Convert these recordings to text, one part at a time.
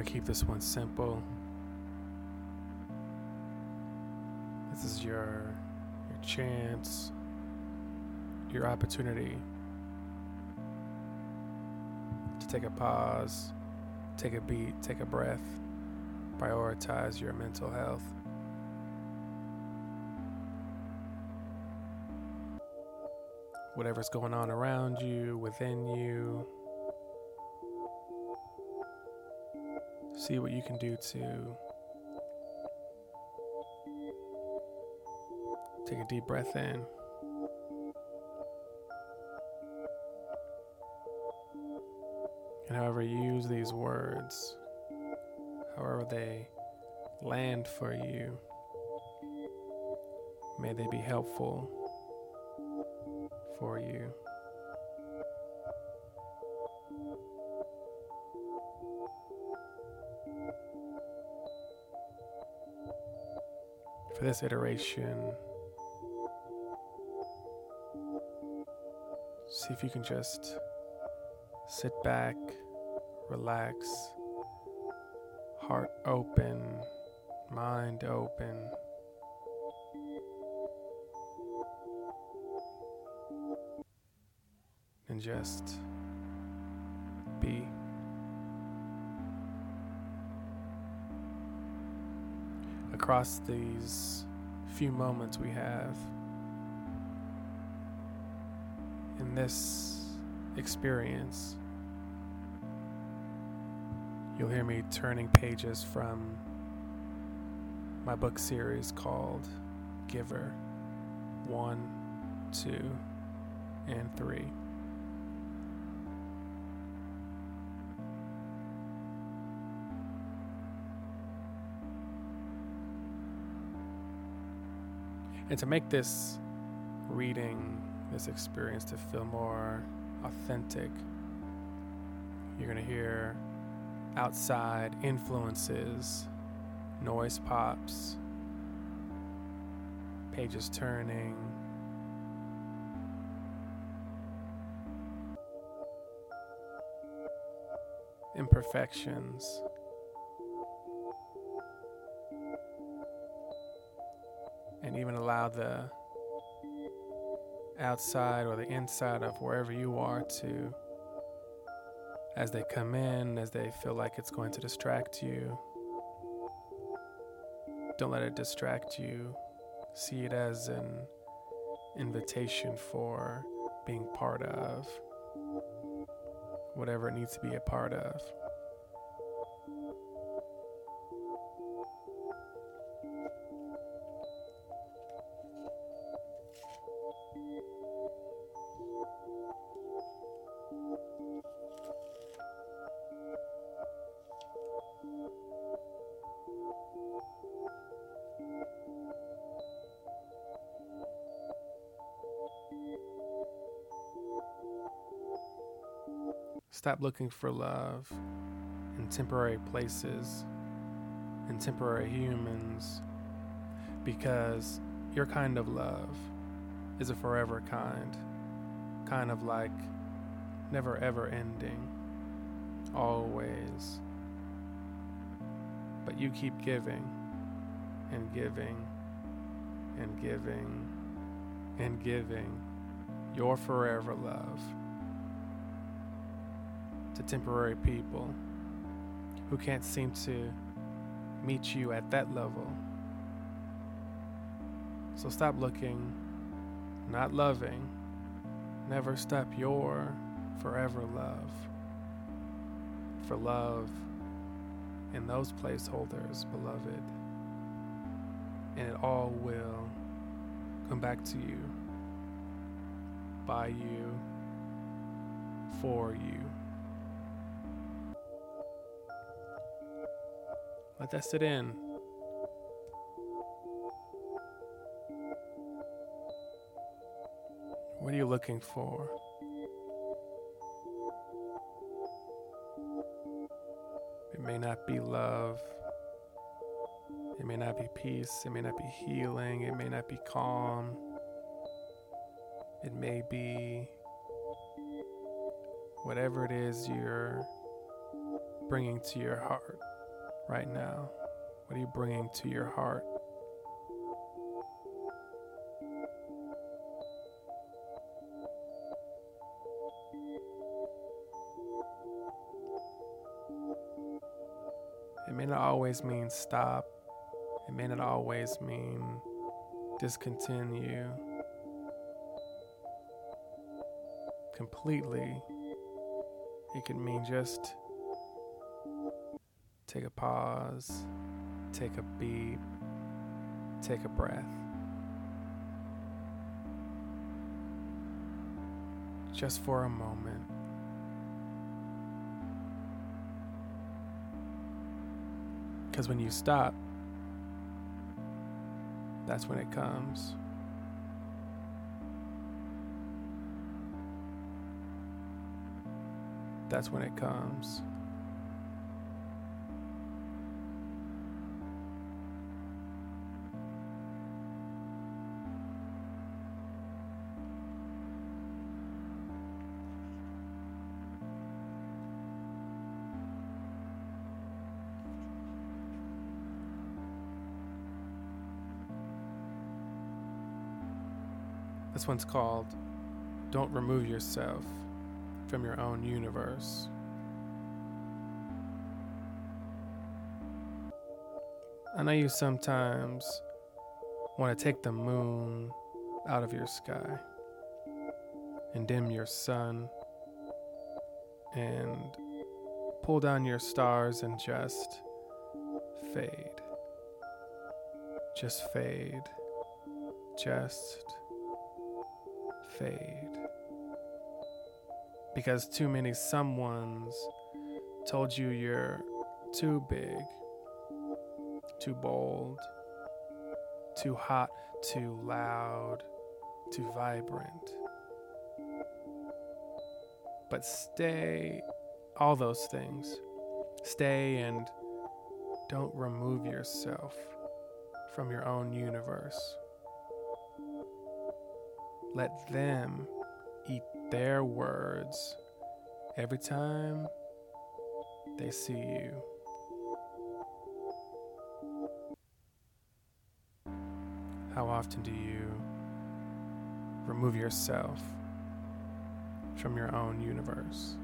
going to keep this one simple. This is your your chance, your opportunity to take a pause, take a beat, take a breath, prioritize your mental health. Whatever's going on around you, within you, see what you can do to take a deep breath in. And however you use these words, however they land for you, may they be helpful for you. For this iteration, see if you can just sit back, relax, heart open, mind open. And just be. Across these few moments we have in this experience, you'll hear me turning pages from my book series called Giver 1, 2, and 3. And to make this reading, this experience to feel more authentic, you're going to hear outside influences, noise pops, pages turning. Imperfections. The outside or the inside of wherever you are to as they come in, as they feel like it's going to distract you. Don't let it distract you. See it as an invitation for being part of whatever it needs to be a part of. Stop looking for love in temporary places, in temporary humans, because your kind of love is a forever kind, kind of like never ever ending, always. But you keep giving and giving and giving and giving your forever love to temporary people who can't seem to meet you at that level. So stop looking, not loving. Never stop your forever love. For love in those placeholders, beloved. And it all will come back to you, by you, for you. Let that sit in. What are you looking for? It may not be love. It may not be peace. It may not be healing. It may not be calm. It may be whatever it is you're bringing to your heart right now? What are you bringing to your heart? It may not always mean stop. It may not always mean discontinue completely. It can mean just take a pause, take a beat, take a breath. Just for a moment. Because when you stop, that's when it comes. That's when it comes. This one's called Don't Remove Yourself from Your Own Universe. I know you sometimes want to take the moon out of your sky and dim your sun and pull down your stars and just fade. Just fade. Just fade. Because too many someones told you you're too big, too bold, too hot, too loud, too vibrant. But stay, all those things. Stay and don't remove yourself from your own universe. Let them eat their words every time they see you. How often do you remove yourself from your own universe?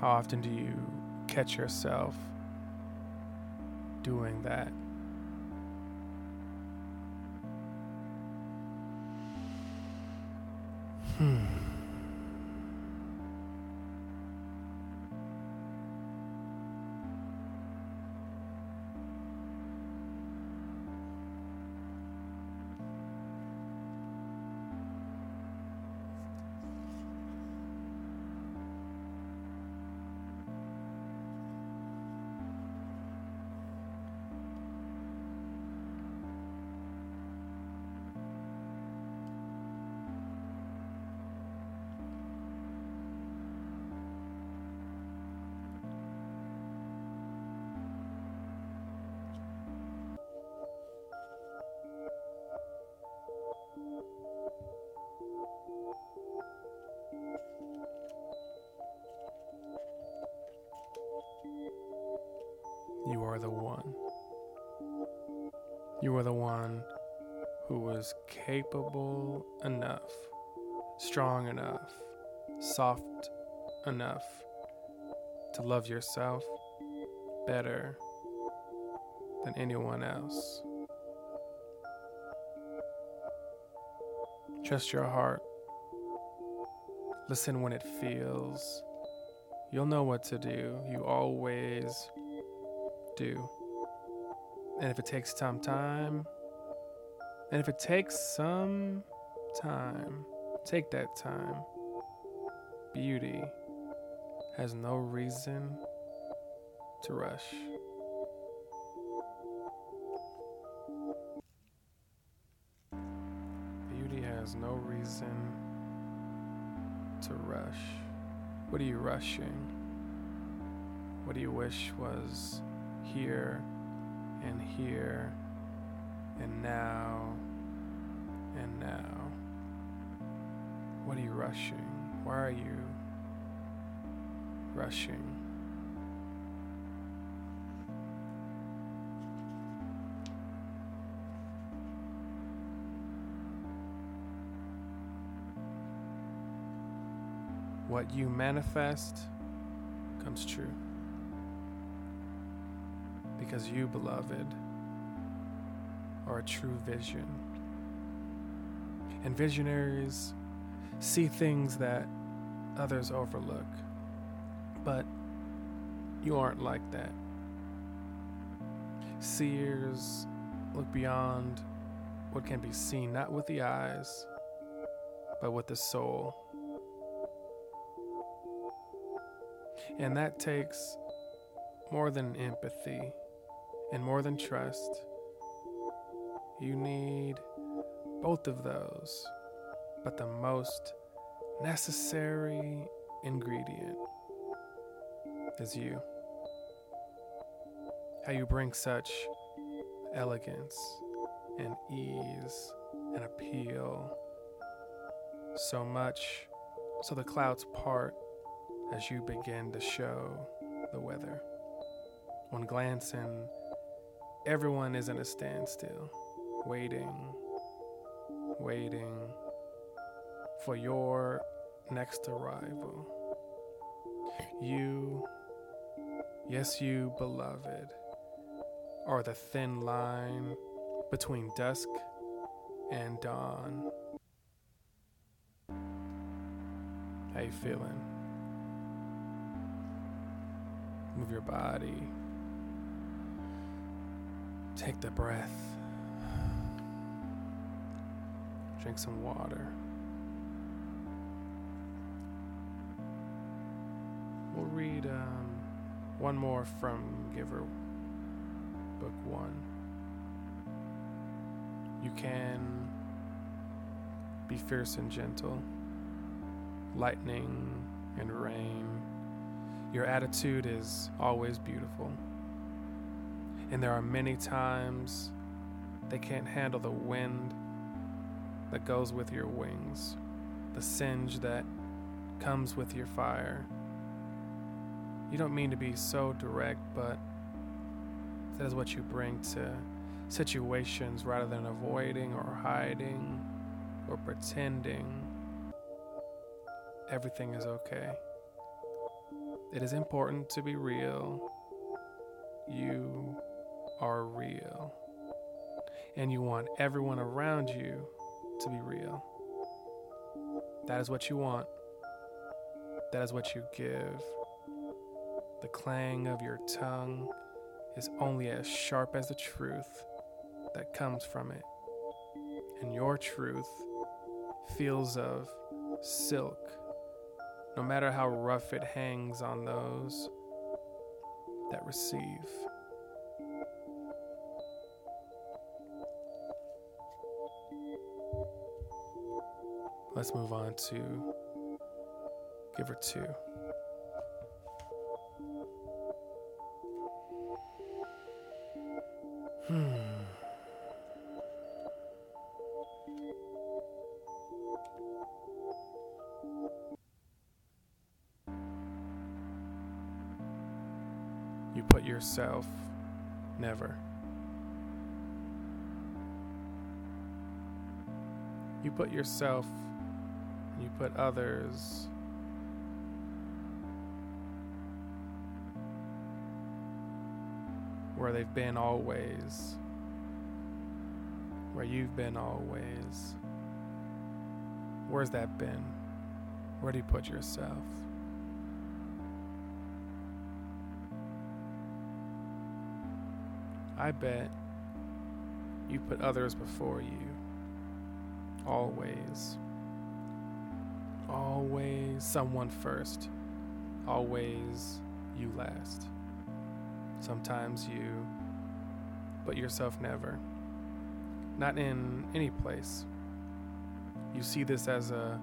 How often do you catch yourself doing that? Hmm. You are the one. You are the one who was capable enough, strong enough, soft enough to love yourself better than anyone else. Trust your heart. Listen when it feels. You'll know what to do. You always do. And if it takes some time, and if it takes some time, take that time. Beauty has no reason to rush. Beauty has no reason to rush. What are you rushing? What do you wish was here and here and now and now? What are you rushing? Why are you rushing. What you manifest comes true. Because you, beloved, are a true vision. And visionaries see things that others overlook. But you aren't like that. Seers look beyond what can be seen, not with the eyes, but with the soul. And that takes more than empathy and more than trust. You need both of those, but the most necessary ingredient is you. How you bring such elegance and ease and appeal so much so the clouds part as you begin to show the weather. When glancing, everyone is in a standstill, waiting, waiting for your next arrival. You, yes, you, beloved, are the thin line between dusk and dawn. How you feeling? Move your body. Take the breath. Drink some water. We'll read um, one more from Giver, Book One. You can be fierce and gentle, lightning and rain. Your attitude is always beautiful. And there are many times they can't handle the wind that goes with your wings, the singe that comes with your fire. You don't mean to be so direct, but that is what you bring to situations rather than avoiding or hiding or pretending everything is okay. It is important to be real. You are real. And you want everyone around you to be real. That is what you want. That is what you give. The clang of your tongue is only as sharp as the truth that comes from it. And your truth feels of silk, no matter how rough it hangs on those that receive. Let's move on to Giver 2. Hmm. You put yourself never. You put yourself, you put others where they've been always, where you've been always. Where's that been? Where do you put yourself? I bet you put others before you. Always. Always someone first. Always you last. Sometimes you but yourself never. Not in any place. You see this as a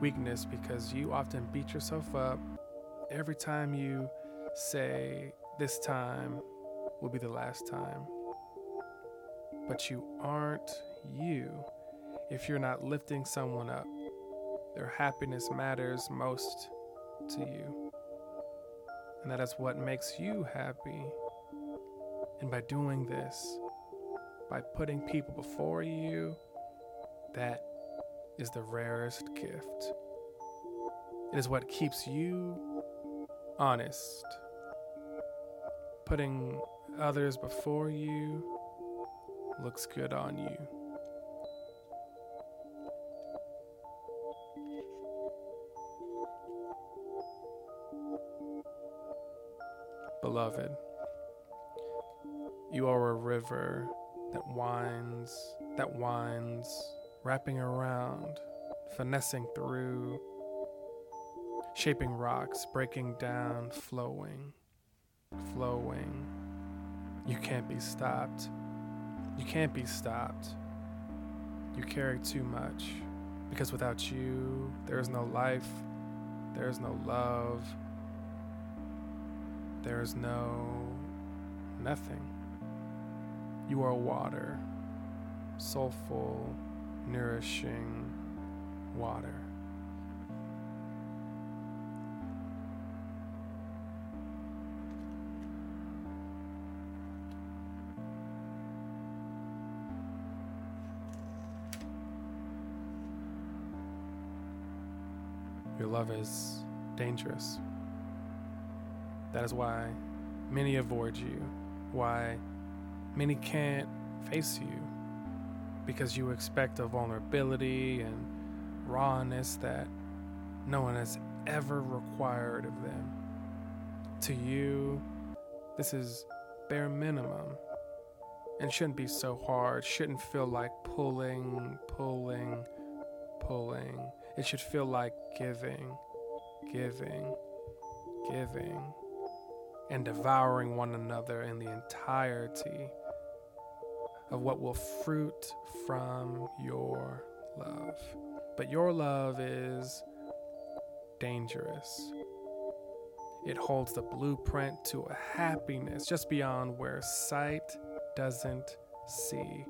weakness because you often beat yourself up every time you say, This time will be the last time. But you aren't you if you're not lifting someone up. Their happiness matters most to you. and that is what makes you happy. And by doing this, by putting people before you, that is the rarest gift. It is what keeps you honest. Putting others before you looks good on you. Beloved, you are a river that winds, that winds, wrapping around, finessing through, shaping rocks, breaking down, flowing, flowing. You can't be stopped. You can't be stopped. You carry too much because without you, there is no life, there is no love, there is no nothing. You are water, soulful, nourishing water. Your love is dangerous. That is why many avoid you, why many can't face you, because you expect a vulnerability and rawness that no one has ever required of them. To you, this is bare minimum. And shouldn't be so hard, shouldn't feel like pulling, pulling, pulling. It should feel like giving, giving, giving and devouring one another in the entirety of what will fruit from your love. But your love is dangerous. It holds the blueprint to a happiness just beyond where sight doesn't see.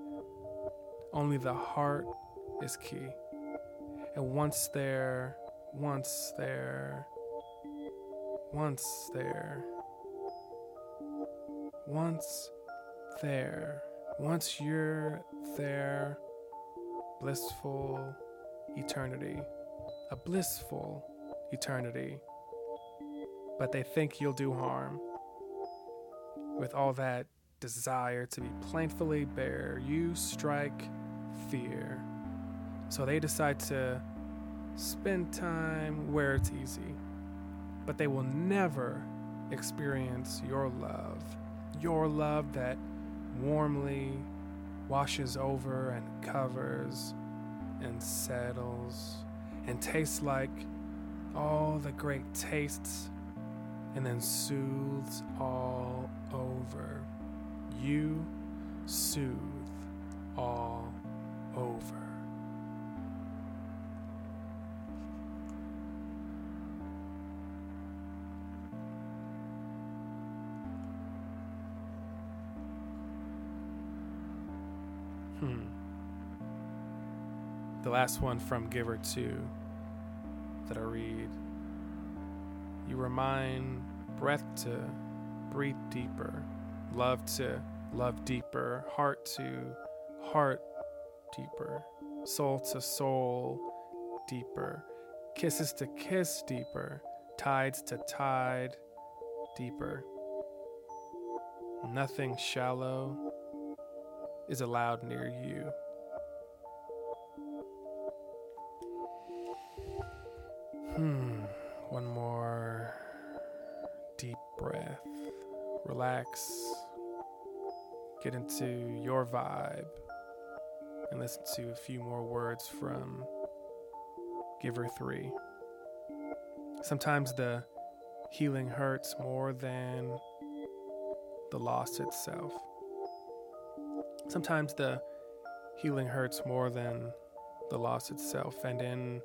Only the heart is key. And once there, once there, once there, once there, once you're there, blissful eternity, a blissful eternity. But they think you'll do harm. With all that desire to be plainfully bare, you strike fear. So they decide to spend time where it's easy. But they will never experience your love your love that warmly washes over and covers and settles and tastes like all the great tastes and then soothes all over. You soothe all over. Last one from Giver 2 that I read. You remind breath to breathe deeper, love to love deeper, heart to heart deeper, soul to soul deeper, kisses to kiss deeper, tides to tide deeper. Nothing shallow, is allowed near you. Hmm, one more deep breath. Relax. Get into your vibe and listen to a few more words from Giver 3. Sometimes the healing hurts more than the loss itself. Sometimes the healing hurts more than the loss itself. And in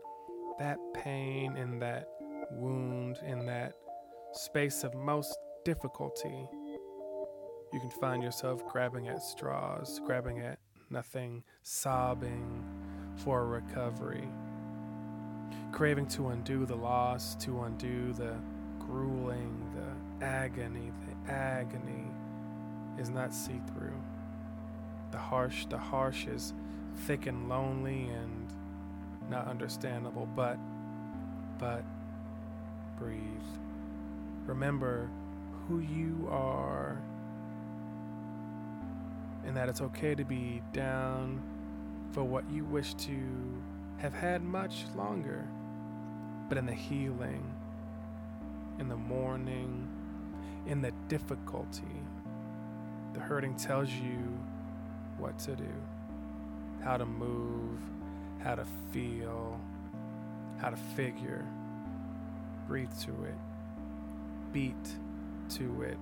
that pain, in that wound, in that space of most difficulty, you can find yourself grabbing at straws, grabbing at nothing, sobbing for recovery, craving to undo the loss, to undo the grueling, the agony, the agony is not see through. The harsh, the harsh is thick and lonely and not understandable, but, but breathe. Remember who you are and that it's okay to be down for what you wish to have had much longer. But in the healing, in the mourning, in the difficulty, the hurting tells you what to do, how to move, how to feel, how to figure. Breathe to it, beat to it,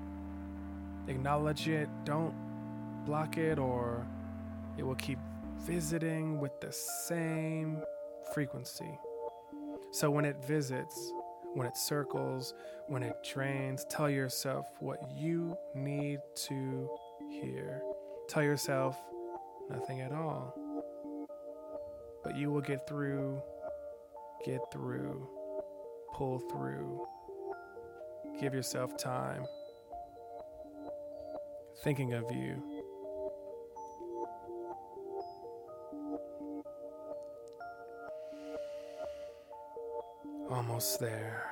acknowledge it. Don't block it, or it will keep visiting with the same frequency. So when it visits, when it circles, when it drains, tell yourself what you need to hear. Tell yourself nothing at all. But you will get through, get through, pull through. Give yourself time. Thinking of you. Almost there,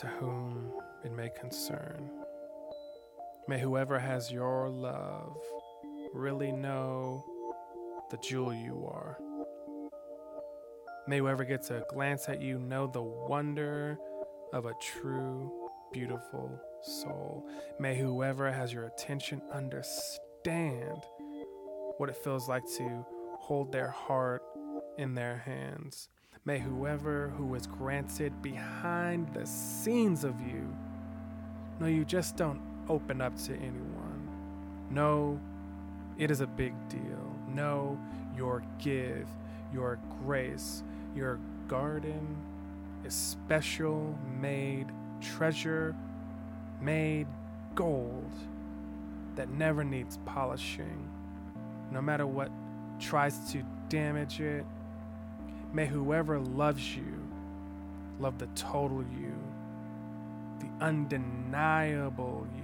to whom it may concern. May whoever has your love really know the jewel you are. May whoever gets a glance at you know the wonder of a true, beautiful soul. May whoever has your attention understand what it feels like to hold their heart in their hands. May whoever who is granted behind the scenes of you know you just don't open up to anyone. No, it is a big deal. No, your give, your grace, your garden is special made treasure, made gold that never needs polishing. No matter what tries to damage it, may whoever loves you love the total you, the undeniable you.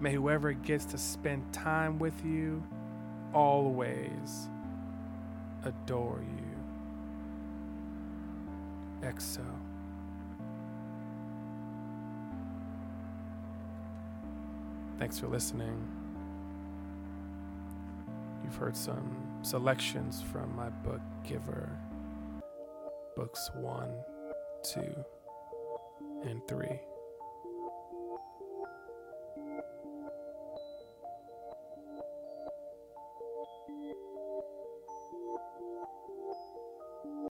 May whoever gets to spend time with you always adore you. XO. Thanks for listening. You've heard some selections from my book Giver, books one, two, and three.